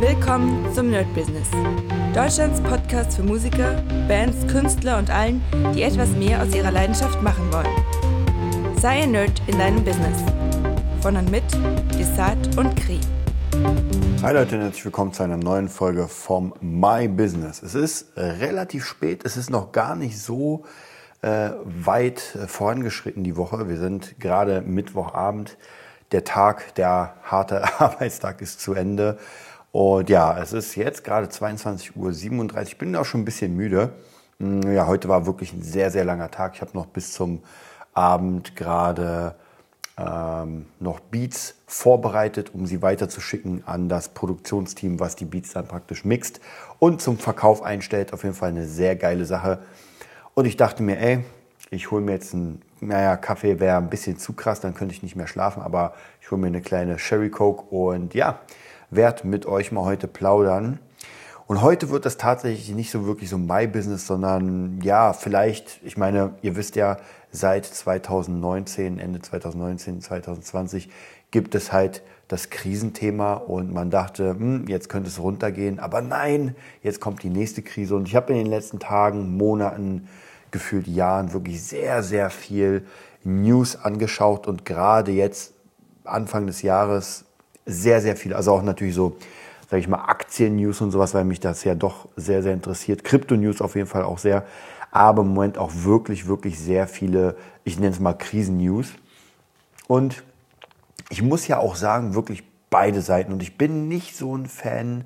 Willkommen zum Nerd Business. Deutschlands Podcast für Musiker, Bands, Künstler und allen, die etwas mehr aus ihrer Leidenschaft machen wollen. Sei ein Nerd in deinem Business. Von und mit Desart und Kri. Hi Leute und herzlich willkommen zu einer neuen Folge vom My Business. Es ist relativ spät, es ist noch gar nicht so äh, weit äh, vorangeschritten die Woche. Wir sind gerade Mittwochabend. Der Tag, der harte Arbeitstag ist zu Ende. Und ja, es ist jetzt gerade 22.37 Uhr. Ich bin auch schon ein bisschen müde. Hm, ja, heute war wirklich ein sehr, sehr langer Tag. Ich habe noch bis zum Abend gerade ähm, noch Beats vorbereitet, um sie weiterzuschicken an das Produktionsteam, was die Beats dann praktisch mixt und zum Verkauf einstellt. Auf jeden Fall eine sehr geile Sache. Und ich dachte mir, ey, ich hole mir jetzt einen, naja, Kaffee wäre ein bisschen zu krass, dann könnte ich nicht mehr schlafen, aber ich hole mir eine kleine Sherry Coke und ja, werde mit euch mal heute plaudern. Und heute wird das tatsächlich nicht so wirklich so My Business, sondern ja, vielleicht, ich meine, ihr wisst ja, seit 2019, Ende 2019, 2020 gibt es halt das Krisenthema und man dachte, hm, jetzt könnte es runtergehen, aber nein, jetzt kommt die nächste Krise. Und ich habe in den letzten Tagen, Monaten, gefühlt Jahren wirklich sehr, sehr viel News angeschaut. Und gerade jetzt Anfang des Jahres sehr, sehr viel, also auch natürlich so, sage ich mal, Aktien-News und sowas, weil mich das ja doch sehr, sehr interessiert. Krypto-News auf jeden Fall auch sehr, aber im Moment auch wirklich, wirklich sehr viele, ich nenne es mal Krisen-News. Und ich muss ja auch sagen, wirklich beide Seiten. Und ich bin nicht so ein Fan,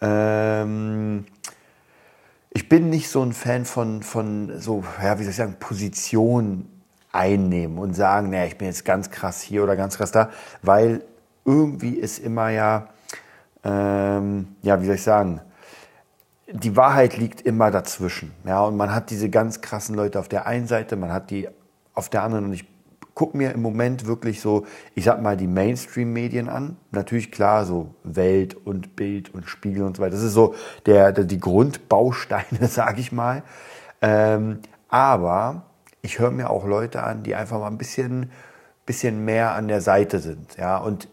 ähm, ich bin nicht so ein Fan von, von so, ja, wie soll ich sagen, Position einnehmen und sagen, naja, ich bin jetzt ganz krass hier oder ganz krass da, weil irgendwie ist immer ja, ähm, ja, wie soll ich sagen, die Wahrheit liegt immer dazwischen. Ja, und man hat diese ganz krassen Leute auf der einen Seite, man hat die auf der anderen und ich gucke mir im Moment wirklich so, ich sag mal, die Mainstream-Medien an. Natürlich klar, so Welt und Bild und Spiegel und so weiter. Das ist so der, der die Grundbausteine, sage ich mal. Ähm, aber ich höre mir auch Leute an, die einfach mal ein bisschen, bisschen mehr an der Seite sind. Ja, und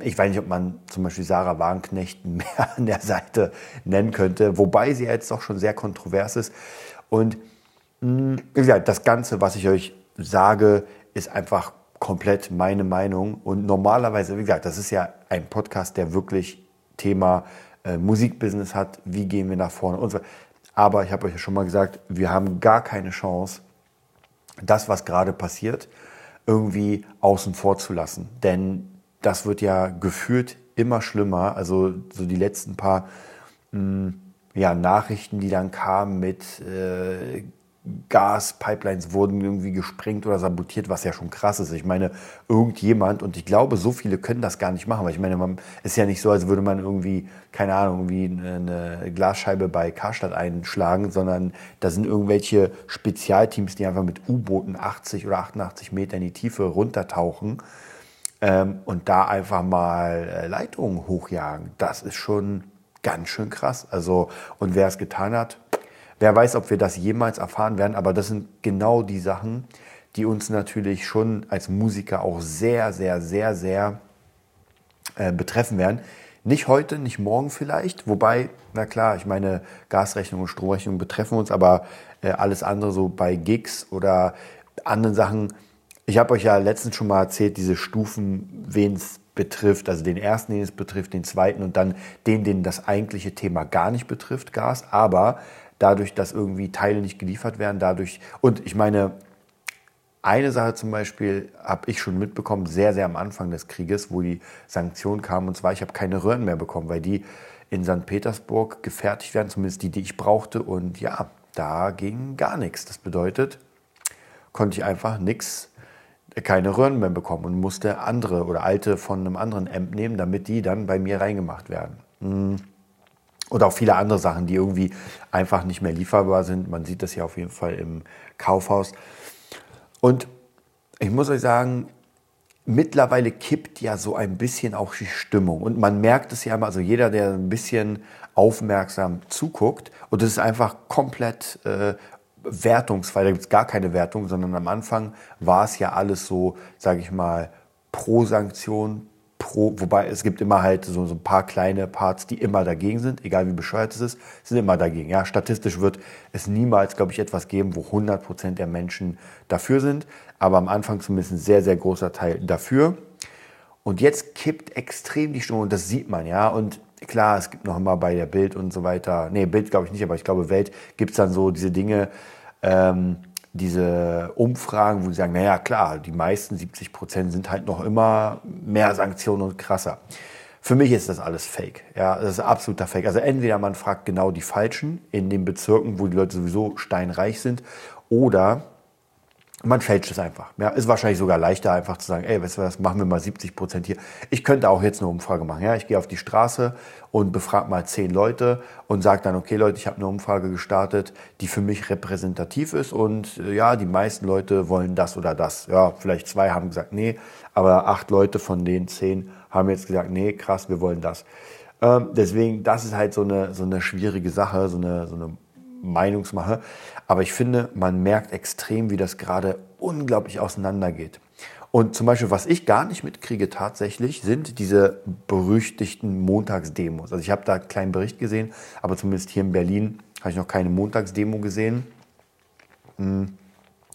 ich weiß nicht, ob man zum Beispiel Sarah Wagenknecht mehr an der Seite nennen könnte, wobei sie jetzt doch schon sehr kontrovers ist. Und mh, wie gesagt, das Ganze, was ich euch sage, ist einfach komplett meine Meinung. Und normalerweise, wie gesagt, das ist ja ein Podcast, der wirklich Thema äh, Musikbusiness hat. Wie gehen wir nach vorne und so Aber ich habe euch ja schon mal gesagt, wir haben gar keine Chance, das, was gerade passiert, irgendwie außen vor zu lassen. Denn das wird ja gefühlt immer schlimmer. Also so die letzten paar mh, hm, ja, Nachrichten, die dann kamen mit äh, Gaspipelines wurden irgendwie gesprengt oder sabotiert, was ja schon krass ist. Ich meine, irgendjemand, und ich glaube, so viele können das gar nicht machen, weil ich meine, man ist ja nicht so, als würde man irgendwie, keine Ahnung, irgendwie eine Glasscheibe bei Karstadt einschlagen, sondern da sind irgendwelche Spezialteams, die einfach mit U-Booten 80 oder 88 Meter in die Tiefe runtertauchen ähm, und da einfach mal äh, Leitungen hochjagen. Das ist schon ganz schön krass. Also, und wer es getan hat, Wer weiß, ob wir das jemals erfahren werden, aber das sind genau die Sachen, die uns natürlich schon als Musiker auch sehr, sehr, sehr, sehr äh, betreffen werden. Nicht heute, nicht morgen vielleicht, wobei, na klar, ich meine, Gasrechnung und Stromrechnung betreffen uns, aber äh, alles andere so bei Gigs oder anderen Sachen. Ich habe euch ja letztens schon mal erzählt, diese Stufen, wen es betrifft, also den ersten, den es betrifft, den zweiten und dann den, den das eigentliche Thema gar nicht betrifft, Gas. Aber dadurch, dass irgendwie Teile nicht geliefert werden, dadurch, und ich meine, eine Sache zum Beispiel habe ich schon mitbekommen, sehr, sehr am Anfang des Krieges, wo die Sanktionen kamen, und zwar, ich habe keine Röhren mehr bekommen, weil die in St. Petersburg gefertigt werden, zumindest die, die ich brauchte, und ja, da ging gar nichts. Das bedeutet, konnte ich einfach nichts, keine Röhren mehr bekommen und musste andere oder alte von einem anderen Amp nehmen, damit die dann bei mir reingemacht werden. Oder auch viele andere Sachen, die irgendwie einfach nicht mehr lieferbar sind. Man sieht das ja auf jeden Fall im Kaufhaus. Und ich muss euch sagen, mittlerweile kippt ja so ein bisschen auch die Stimmung. Und man merkt es ja immer, also jeder, der ein bisschen aufmerksam zuguckt, und das ist einfach komplett äh, wertungsfrei, da gibt es gar keine Wertung, sondern am Anfang war es ja alles so, sage ich mal, pro Sanktion, pro, wobei es gibt immer halt so, so ein paar kleine Parts, die immer dagegen sind, egal wie bescheuert es ist, sind immer dagegen. Ja, statistisch wird es niemals, glaube ich, etwas geben, wo 100 Prozent der Menschen dafür sind, aber am Anfang zumindest ein sehr, sehr großer Teil dafür. Und jetzt kippt extrem die Stimmung und das sieht man, ja. Und klar, es gibt noch immer bei der Bild und so weiter, nee, Bild glaube ich nicht, aber ich glaube Welt gibt es dann so diese Dinge, ähm, diese Umfragen, wo sie sagen, naja klar, die meisten 70 Prozent sind halt noch immer mehr Sanktionen und krasser. Für mich ist das alles Fake. Ja, das ist absoluter Fake. Also entweder man fragt genau die Falschen in den Bezirken, wo die Leute sowieso steinreich sind, oder man fälscht es einfach. Ja, ist wahrscheinlich sogar leichter, einfach zu sagen, ey, weißt du was, machen wir mal 70 Prozent hier. Ich könnte auch jetzt eine Umfrage machen. Ja, ich gehe auf die Straße und befrage mal zehn Leute und sage dann, okay Leute, ich habe eine Umfrage gestartet, die für mich repräsentativ ist und äh, ja, die meisten Leute wollen das oder das. Ja, vielleicht zwei haben gesagt, nee, aber acht Leute von den zehn haben jetzt gesagt, nee, krass, wir wollen das. Ähm, deswegen, das ist halt so eine, so eine schwierige Sache, so eine, so eine Meinungsmache. Aber ich finde, man merkt extrem, wie das gerade unglaublich auseinandergeht. Und zum Beispiel, was ich gar nicht mitkriege tatsächlich, sind diese berüchtigten Montagsdemos. Also ich habe da einen kleinen Bericht gesehen, aber zumindest hier in Berlin habe ich noch keine Montagsdemo gesehen. Hm.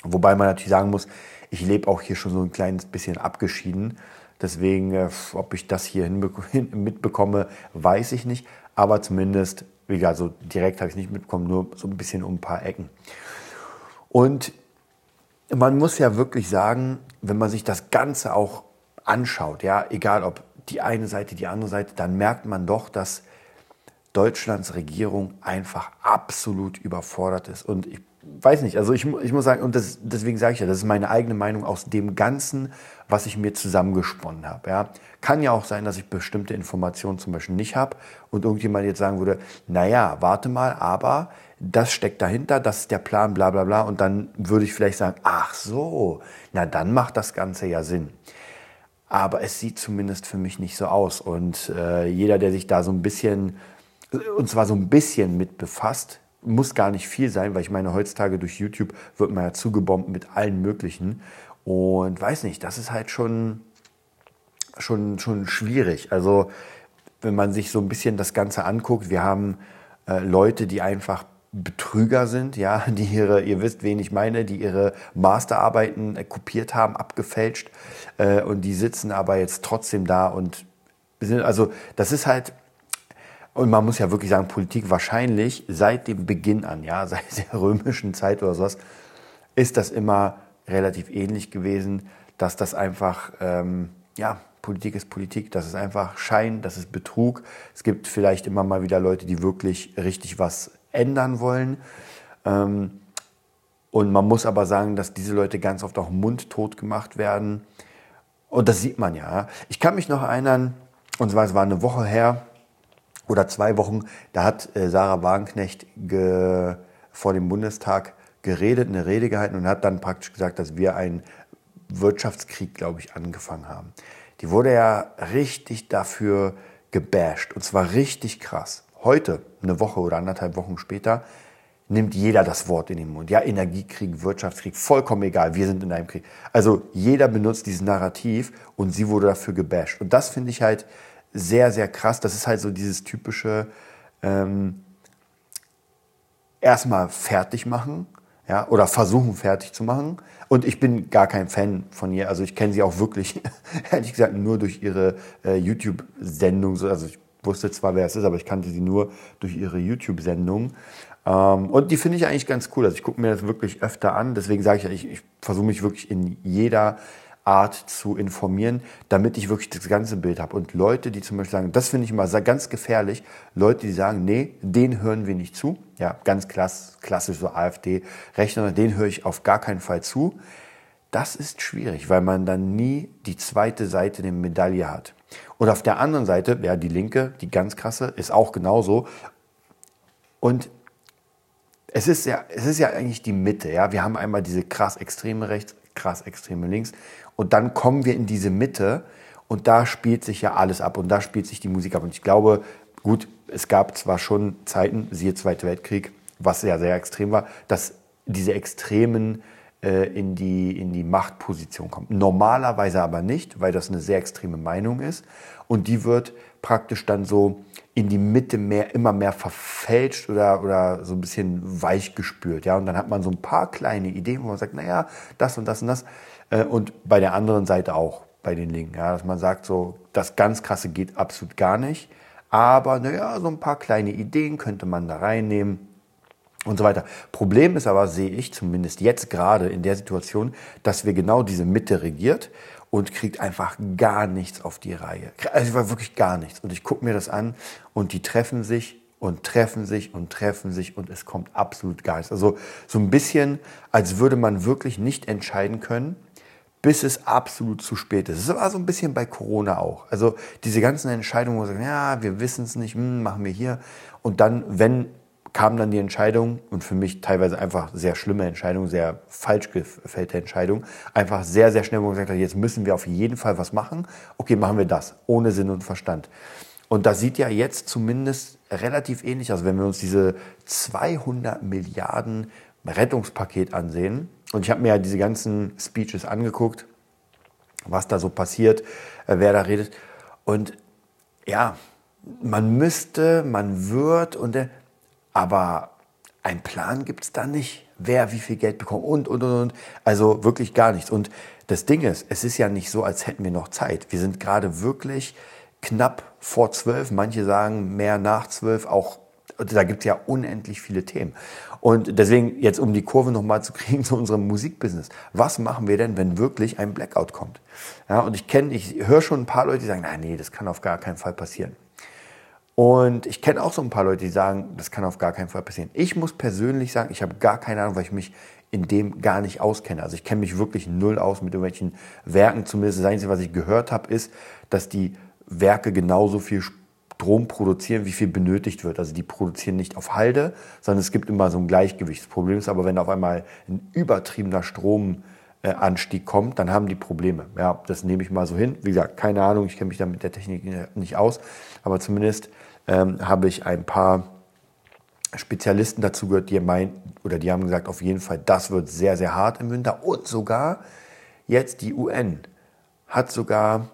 Wobei man natürlich sagen muss, ich lebe auch hier schon so ein kleines bisschen abgeschieden. Deswegen, äh, ob ich das hier mitbekomme, weiß ich nicht. Aber zumindest wie gesagt, so direkt habe ich es nicht mitbekommen, nur so ein bisschen um ein paar Ecken. Und man muss ja wirklich sagen, wenn man sich das Ganze auch anschaut, ja, egal ob die eine Seite, die andere Seite, dann merkt man doch, dass Deutschlands Regierung einfach absolut überfordert ist. Und ich weiß nicht, also ich, ich muss sagen, und das, deswegen sage ich ja, das ist meine eigene Meinung aus dem Ganzen, was ich mir zusammengesponnen habe. Ja. Kann ja auch sein, dass ich bestimmte Informationen zum Beispiel nicht habe und irgendjemand jetzt sagen würde, naja, warte mal, aber das steckt dahinter, das ist der Plan, bla bla bla. Und dann würde ich vielleicht sagen, ach so, na dann macht das Ganze ja Sinn. Aber es sieht zumindest für mich nicht so aus. Und äh, jeder, der sich da so ein bisschen, und zwar so ein bisschen mit befasst, muss gar nicht viel sein, weil ich meine, heutzutage durch YouTube wird man ja zugebombt mit allen möglichen. Und weiß nicht, das ist halt schon, schon, schon schwierig. Also, wenn man sich so ein bisschen das Ganze anguckt, wir haben äh, Leute, die einfach Betrüger sind, ja, die ihre, ihr wisst, wen ich meine, die ihre Masterarbeiten äh, kopiert haben, abgefälscht äh, und die sitzen aber jetzt trotzdem da und sind, also das ist halt, und man muss ja wirklich sagen, Politik wahrscheinlich seit dem Beginn an, ja, seit der römischen Zeit oder sowas, ist das immer relativ ähnlich gewesen, dass das einfach, ähm, ja, Politik ist Politik, das ist einfach Schein, das ist Betrug. Es gibt vielleicht immer mal wieder Leute, die wirklich richtig was ändern wollen. Ähm, und man muss aber sagen, dass diese Leute ganz oft auch mundtot gemacht werden. Und das sieht man ja. Ich kann mich noch erinnern, und zwar es war eine Woche her, oder zwei Wochen, da hat äh, Sarah Wagenknecht vor dem Bundestag geredet, eine Rede gehalten und hat dann praktisch gesagt, dass wir einen Wirtschaftskrieg, glaube ich, angefangen haben. Die wurde ja richtig dafür gebasht und zwar richtig krass. Heute, eine Woche oder anderthalb Wochen später, nimmt jeder das Wort in den Mund. Ja, Energiekrieg, Wirtschaftskrieg, vollkommen egal, wir sind in einem Krieg. Also jeder benutzt dieses Narrativ und sie wurde dafür gebasht. Und das finde ich halt sehr, sehr krass. Das ist halt so dieses typische ähm, erstmal fertig machen ja, oder versuchen fertig zu machen. Und ich bin gar kein Fan von ihr. Also ich kenne sie auch wirklich, ehrlich gesagt, nur durch ihre äh, YouTube-Sendung. Also ich wusste zwar, wer es ist, aber ich kannte sie nur durch ihre YouTube-Sendung. Ähm, und die finde ich eigentlich ganz cool. Also ich gucke mir das wirklich öfter an. Deswegen sage ich ich, ich versuche mich wirklich in jeder Art zu informieren, damit ich wirklich das ganze Bild habe. Und Leute, die zum Beispiel sagen, das finde ich immer ganz gefährlich, Leute, die sagen, nee, den hören wir nicht zu, ja, ganz klass, klassisch so AfD, Rechner, den höre ich auf gar keinen Fall zu. Das ist schwierig, weil man dann nie die zweite Seite der Medaille hat. Und auf der anderen Seite, ja, die linke, die ganz krasse, ist auch genauso. Und es ist ja, es ist ja eigentlich die Mitte, ja. Wir haben einmal diese krass extreme rechts, krass extreme links. Und dann kommen wir in diese Mitte und da spielt sich ja alles ab und da spielt sich die Musik ab. Und ich glaube, gut, es gab zwar schon Zeiten, siehe Zweiter Weltkrieg, was ja sehr extrem war, dass diese extremen äh, in, die, in die Machtposition kommt. Normalerweise aber nicht, weil das eine sehr extreme Meinung ist. Und die wird praktisch dann so in die Mitte mehr, immer mehr verfälscht oder, oder so ein bisschen weich gespürt. Ja? Und dann hat man so ein paar kleine Ideen, wo man sagt, naja, das und das und das. Äh, und bei der anderen Seite auch, bei den Linken. Ja? Dass man sagt, so, das ganz krasse geht absolut gar nicht. Aber naja, so ein paar kleine Ideen könnte man da reinnehmen und so weiter. Problem ist aber, sehe ich zumindest jetzt gerade in der Situation, dass wir genau diese Mitte regiert und kriegt einfach gar nichts auf die Reihe. Also wirklich gar nichts. Und ich gucke mir das an und die treffen sich und treffen sich und treffen sich und es kommt absolut gar nichts. Also so ein bisschen, als würde man wirklich nicht entscheiden können, bis es absolut zu spät ist. Das war so ein bisschen bei Corona auch. Also diese ganzen Entscheidungen, wo man sagt, ja, wir wissen es nicht, hm, machen wir hier. Und dann, wenn kam dann die Entscheidung und für mich teilweise einfach sehr schlimme Entscheidung, sehr falsch gefällte Entscheidung, einfach sehr, sehr schnell, wo man gesagt hat, jetzt müssen wir auf jeden Fall was machen. Okay, machen wir das, ohne Sinn und Verstand. Und das sieht ja jetzt zumindest relativ ähnlich aus, wenn wir uns diese 200 Milliarden Rettungspaket ansehen. Und ich habe mir ja diese ganzen Speeches angeguckt, was da so passiert, äh, wer da redet. Und ja, man müsste, man wird und der, aber ein Plan gibt es da nicht, wer wie viel Geld bekommt und, und, und, und. Also wirklich gar nichts. Und das Ding ist, es ist ja nicht so, als hätten wir noch Zeit. Wir sind gerade wirklich knapp vor zwölf. Manche sagen mehr nach zwölf. Auch da gibt es ja unendlich viele Themen. Und deswegen jetzt, um die Kurve nochmal zu kriegen zu unserem Musikbusiness. Was machen wir denn, wenn wirklich ein Blackout kommt? Ja, und ich kenne, ich höre schon ein paar Leute, die sagen, nein, nee, das kann auf gar keinen Fall passieren. Und ich kenne auch so ein paar Leute, die sagen, das kann auf gar keinen Fall passieren. Ich muss persönlich sagen, ich habe gar keine Ahnung, weil ich mich in dem gar nicht auskenne. Also ich kenne mich wirklich null aus mit irgendwelchen Werken. Zumindest das Einzige, was ich gehört habe, ist, dass die Werke genauso viel Strom produzieren, wie viel benötigt wird. Also die produzieren nicht auf Halde, sondern es gibt immer so ein Gleichgewicht. Das Problem ist aber, wenn auf einmal ein übertriebener Stromanstieg kommt, dann haben die Probleme. Ja, das nehme ich mal so hin. Wie gesagt, keine Ahnung, ich kenne mich da mit der Technik nicht aus, aber zumindest ähm, habe ich ein paar Spezialisten dazu gehört, die meinen, oder die haben gesagt, auf jeden Fall, das wird sehr, sehr hart im Winter. Und sogar jetzt die UN hat sogar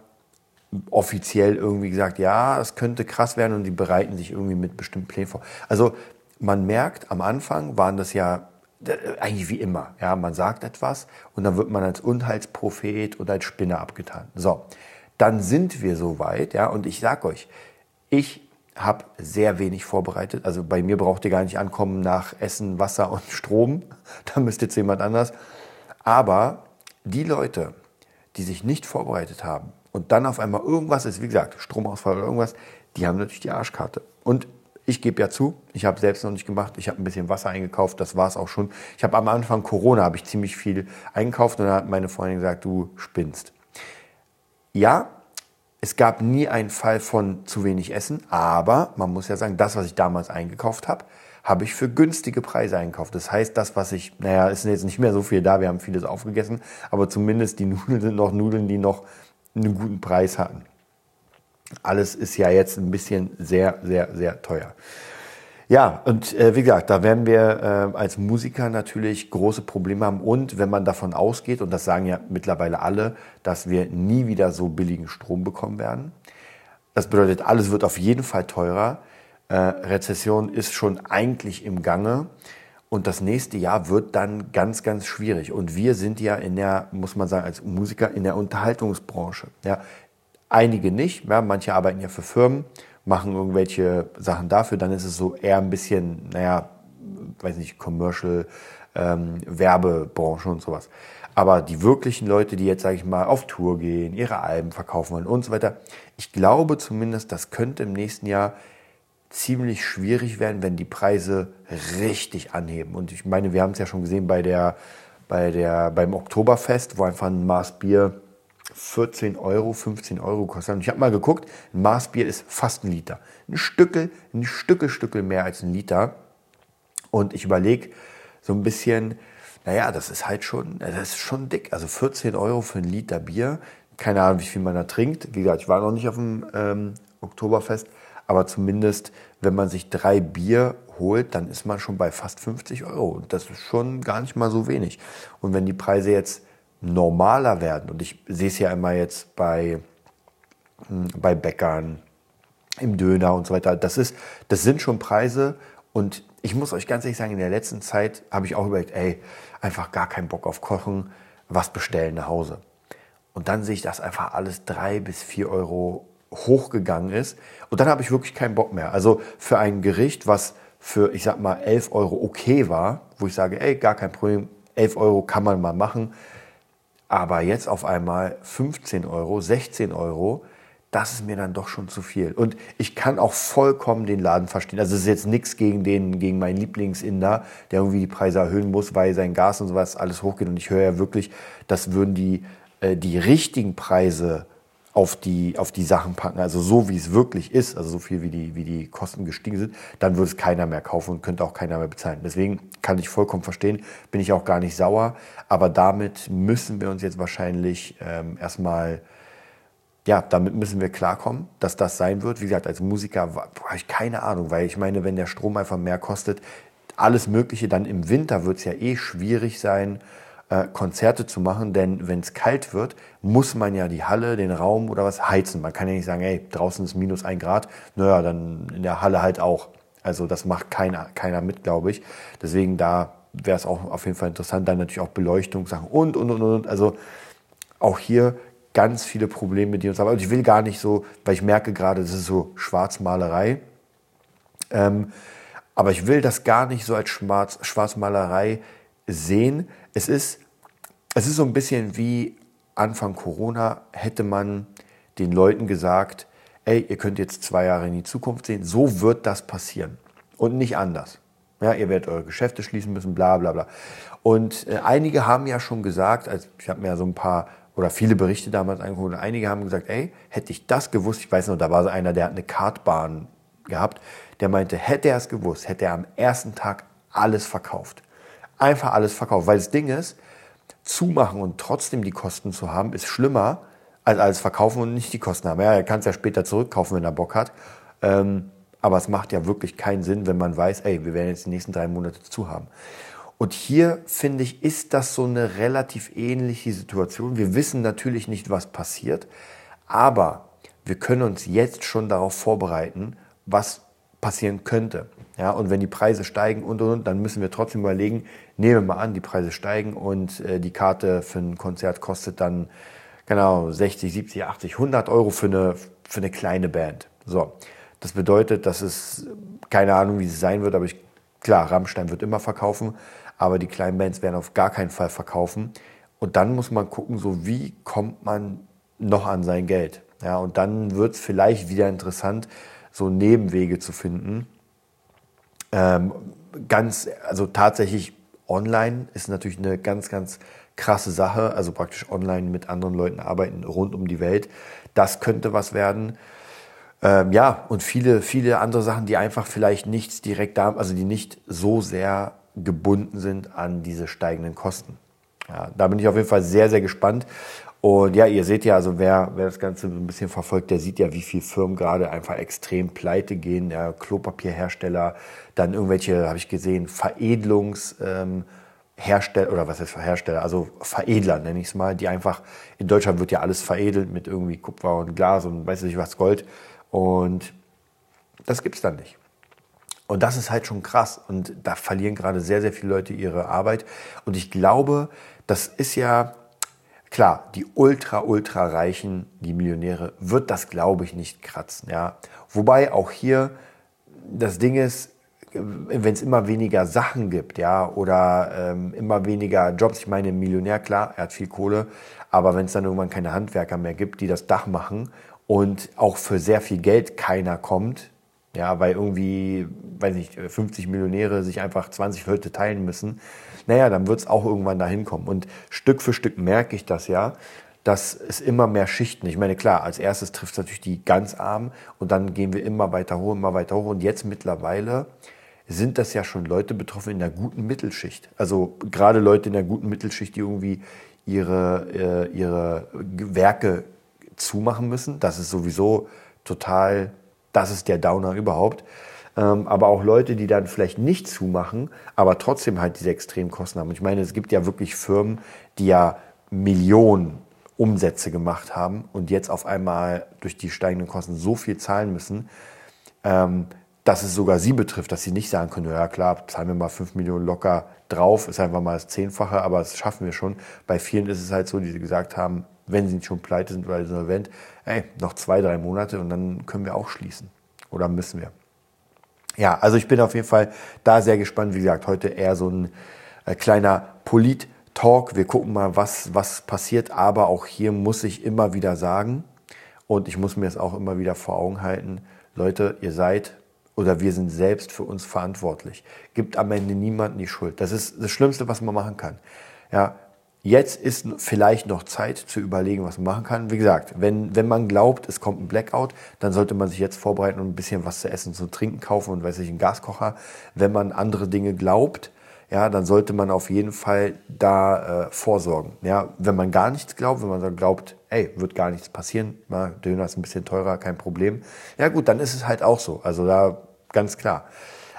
offiziell irgendwie gesagt, ja, es könnte krass werden und die bereiten sich irgendwie mit bestimmten Plänen vor. Also man merkt, am Anfang waren das ja äh, eigentlich wie immer. Ja, man sagt etwas und dann wird man als Unheilsprophet oder als Spinner abgetan. So, dann sind wir soweit, ja, und ich sag euch, ich habe sehr wenig vorbereitet. Also bei mir braucht ihr gar nicht ankommen nach Essen, Wasser und Strom. Da müsst ihr zu jemand anders. Aber die Leute, die sich nicht vorbereitet haben und dann auf einmal irgendwas ist, wie gesagt, Stromausfall oder irgendwas, die haben natürlich die Arschkarte. Und ich gebe ja zu, ich habe selbst noch nicht gemacht. Ich habe ein bisschen Wasser eingekauft, das war es auch schon. Ich habe am Anfang Corona habe ich ziemlich viel eingekauft und dann hat meine Freundin gesagt, du spinnst. Ja, es gab nie einen Fall von zu wenig Essen, aber man muss ja sagen, das, was ich damals eingekauft habe, habe ich für günstige Preise eingekauft. Das heißt, das, was ich, naja, ist jetzt nicht mehr so viel da, wir haben vieles aufgegessen, aber zumindest die Nudeln sind noch Nudeln, die noch einen guten Preis hatten. Alles ist ja jetzt ein bisschen sehr, sehr, sehr teuer. Ja, und äh, wie gesagt, da werden wir äh, als Musiker natürlich große Probleme haben. Und wenn man davon ausgeht, und das sagen ja mittlerweile alle, dass wir nie wieder so billigen Strom bekommen werden. Das bedeutet, alles wird auf jeden Fall teurer. Äh, Rezession ist schon eigentlich im Gange. Und das nächste Jahr wird dann ganz, ganz schwierig. Und wir sind ja in der, muss man sagen, als Musiker in der Unterhaltungsbranche. Ja, einige nicht. Ja, manche arbeiten ja für Firmen machen irgendwelche Sachen dafür, dann ist es so eher ein bisschen, naja, weiß nicht, Commercial, ähm, Werbebranche und sowas. Aber die wirklichen Leute, die jetzt, sage ich mal, auf Tour gehen, ihre Alben verkaufen wollen und so weiter, ich glaube zumindest, das könnte im nächsten Jahr ziemlich schwierig werden, wenn die Preise richtig anheben. Und ich meine, wir haben es ja schon gesehen bei der, bei der, beim Oktoberfest, wo einfach ein Maß Bier 14 Euro, 15 Euro kostet. Und ich habe mal geguckt, ein Maßbier ist fast ein Liter. Ein Stückel, ein Stückel, Stückel mehr als ein Liter. Und ich überlege so ein bisschen, naja, das ist halt schon, das ist schon dick. Also 14 Euro für ein Liter Bier. Keine Ahnung, wie viel man da trinkt. Wie gesagt, ich war noch nicht auf dem ähm, Oktoberfest. Aber zumindest, wenn man sich drei Bier holt, dann ist man schon bei fast 50 Euro. Und das ist schon gar nicht mal so wenig. Und wenn die Preise jetzt normaler werden, und ich sehe es ja immer jetzt bei, hm, bei Bäckern, im Döner und so weiter, das, ist, das sind schon Preise. Und ich muss euch ganz ehrlich sagen, in der letzten Zeit habe ich auch überlegt, ey, einfach gar keinen Bock auf Kochen, was bestellen nach Hause. Und dann sehe ich, dass einfach alles drei bis vier Euro hochgegangen ist. Und dann habe ich wirklich keinen Bock mehr. Also für ein Gericht, was für, ich sag mal, 11 Euro okay war, wo ich sage, ey, gar kein Problem, 11 Euro kann man mal machen. Aber jetzt auf einmal 15 Euro, 16 Euro, das ist mir dann doch schon zu viel. Und ich kann auch vollkommen den Laden verstehen. Also es ist jetzt nichts gegen den, gegen meinen Lieblingsinder, der irgendwie die Preise erhöhen muss, weil sein Gas und sowas alles hochgeht. Und ich höre ja wirklich, das würden die, äh, die richtigen Preise auf die, auf die Sachen packen, also so wie es wirklich ist, also so viel wie die, wie die Kosten gestiegen sind, dann würde es keiner mehr kaufen und könnte auch keiner mehr bezahlen. Deswegen kann ich vollkommen verstehen, bin ich auch gar nicht sauer, aber damit müssen wir uns jetzt wahrscheinlich ähm, erstmal, ja, damit müssen wir klarkommen, dass das sein wird. Wie gesagt, als Musiker habe ich keine Ahnung, weil ich meine, wenn der Strom einfach mehr kostet, alles Mögliche, dann im Winter wird es ja eh schwierig sein, äh, Konzerte zu machen, denn wenn es kalt wird, muss man ja die Halle, den Raum oder was heizen. Man kann ja nicht sagen, ey, draußen ist minus ein Grad, naja, dann in der Halle halt auch. Also das macht keiner, keiner mit, glaube ich. Deswegen da wäre es auch auf jeden Fall interessant, dann natürlich auch Beleuchtungssachen und, und, und, und. Also auch hier ganz viele Probleme, die uns haben. Also ich will gar nicht so, weil ich merke gerade, das ist so Schwarzmalerei. Ähm, aber ich will das gar nicht so als Schwarz, Schwarzmalerei sehen. Es ist, es ist so ein bisschen wie Anfang Corona hätte man den Leuten gesagt, ey, ihr könnt jetzt zwei Jahre in die Zukunft sehen, so wird das passieren und nicht anders. Ja, ihr werdet eure Geschäfte schließen müssen, bla bla bla. Und äh, einige haben ja schon gesagt, also ich habe mir ja so ein paar oder viele Berichte damals angeguckt, und einige haben gesagt, ey, hätte ich das gewusst, ich weiß noch, da war so einer, der hat eine Kartbahn gehabt, der meinte, hätte er es gewusst, hätte er am ersten Tag alles verkauft einfach alles verkauft. Weil das Ding ist, zumachen und trotzdem die Kosten zu haben, ist schlimmer als alles verkaufen und nicht die Kosten haben. Ja, er kann es ja später zurückkaufen, wenn er Bock hat. Ähm, aber es macht ja wirklich keinen Sinn, wenn man weiß, ey, wir werden jetzt die nächsten drei Monate zu haben. Und hier, finde ich, ist das so eine relativ ähnliche Situation. Wir wissen natürlich nicht, was passiert, aber wir können uns jetzt schon darauf vorbereiten, was passieren könnte. Ja, und wenn die Preise steigen und, und, und, dann müssen wir trotzdem überlegen, nehmen wir mal an, die Preise steigen und äh, die Karte für ein Konzert kostet dann, genau, 60, 70, 80, 100 Euro für eine, für eine kleine Band. So, das bedeutet, dass es, keine Ahnung, wie es sein wird, aber ich, klar, Rammstein wird immer verkaufen, aber die kleinen Bands werden auf gar keinen Fall verkaufen. Und dann muss man gucken, so wie kommt man noch an sein Geld. Ja, und dann wird es vielleicht wieder interessant, so Nebenwege zu finden. Ähm, ganz, also tatsächlich online ist natürlich eine ganz, ganz krasse Sache. Also praktisch online mit anderen Leuten arbeiten rund um die Welt. Das könnte was werden. Ähm, ja, und viele, viele andere Sachen, die einfach vielleicht nichts direkt da, also die nicht so sehr gebunden sind an diese steigenden Kosten. Ja, da bin ich auf jeden Fall sehr, sehr gespannt. Und ja, ihr seht ja, also wer, wer das Ganze ein bisschen verfolgt, der sieht ja, wie viele Firmen gerade einfach extrem pleite gehen. Ja, Klopapierhersteller, dann irgendwelche, habe ich gesehen, Veredelungshersteller, ähm, oder was heißt Hersteller, also Veredler nenne ich es mal, die einfach, in Deutschland wird ja alles veredelt mit irgendwie Kupfer und Glas und weiß nicht was, Gold. Und das gibt es dann nicht. Und das ist halt schon krass. Und da verlieren gerade sehr, sehr viele Leute ihre Arbeit. Und ich glaube, das ist ja, Klar, die ultra, ultra Reichen, die Millionäre, wird das, glaube ich, nicht kratzen. Ja? Wobei auch hier das Ding ist, wenn es immer weniger Sachen gibt, ja, oder ähm, immer weniger Jobs, ich meine, ein Millionär, klar, er hat viel Kohle, aber wenn es dann irgendwann keine Handwerker mehr gibt, die das Dach machen und auch für sehr viel Geld keiner kommt, ja, weil irgendwie, weiß nicht, 50 Millionäre sich einfach 20 Leute teilen müssen, naja, dann wird es auch irgendwann dahin kommen. Und Stück für Stück merke ich das ja, dass es immer mehr Schichten. Ich meine, klar, als erstes trifft es natürlich die ganz Armen und dann gehen wir immer weiter hoch, immer weiter hoch. Und jetzt mittlerweile sind das ja schon Leute betroffen in der guten Mittelschicht. Also gerade Leute in der guten Mittelschicht, die irgendwie ihre, äh, ihre Werke zumachen müssen. Das ist sowieso total das ist der Downer überhaupt. ähm, aber auch Leute, die dann vielleicht nicht zumachen, aber trotzdem halt diese extremen Kosten haben. Ich meine, es gibt ja wirklich Firmen, die ja Millionen Umsätze gemacht haben und jetzt auf einmal durch die steigenden Kosten so viel zahlen müssen, ähm, dass es sogar sie betrifft, dass sie nicht sagen können, ja klar, zahlen wir mal 5 Millionen locker drauf, ist einfach mal das Zehnfache, aber das schaffen wir schon. Bei vielen ist es halt so, die gesagt haben, wenn sie schon pleite sind oder insolvent, ey, noch zwei, drei Monate und dann können wir auch schließen. Oder müssen wir. Ja, also ich bin auf jeden Fall da sehr gespannt. Wie gesagt, heute eher so ein äh, kleiner Polit-Talk. Wir gucken mal, was, was passiert. Aber auch hier muss ich immer wieder sagen, und ich muss mir es auch immer wieder vor Augen halten, Leute, ihr seid oder wir sind selbst für uns verantwortlich. Gibt am Ende niemanden die Schuld. Das ist das Schlimmste, was man machen kann. Ja, Jetzt ist vielleicht noch Zeit zu überlegen, was man machen kann. Wie gesagt, wenn, wenn man glaubt, es kommt ein Blackout, dann sollte man sich jetzt vorbereiten und ein bisschen was zu essen, zu trinken kaufen und weiß ich, einen Gaskocher. Wenn man andere Dinge glaubt, ja, dann sollte man auf jeden Fall da äh, vorsorgen. Ja, wenn man gar nichts glaubt, wenn man glaubt, ey, wird gar nichts passieren, na, Döner ist ein bisschen teurer, kein Problem. Ja gut, dann ist es halt auch so. Also da ganz klar.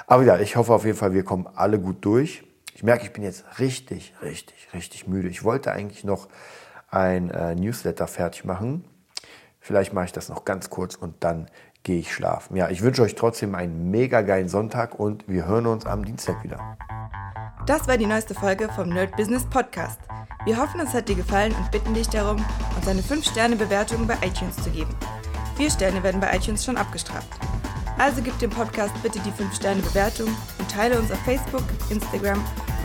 Aber ja, ich hoffe auf jeden Fall, wir kommen alle gut durch. Ich merke, ich bin jetzt richtig, richtig, richtig müde. Ich wollte eigentlich noch ein äh, Newsletter fertig machen. Vielleicht mache ich das noch ganz kurz und dann gehe ich schlafen. Ja, ich wünsche euch trotzdem einen mega geilen Sonntag und wir hören uns am Dienstag wieder. Das war die neueste Folge vom Nerd Business Podcast. Wir hoffen, es hat dir gefallen und bitten dich darum, uns eine 5-Sterne-Bewertung bei iTunes zu geben. Vier Sterne werden bei iTunes schon abgestraft. Also gib dem Podcast bitte die 5-Sterne-Bewertung und teile uns auf Facebook, Instagram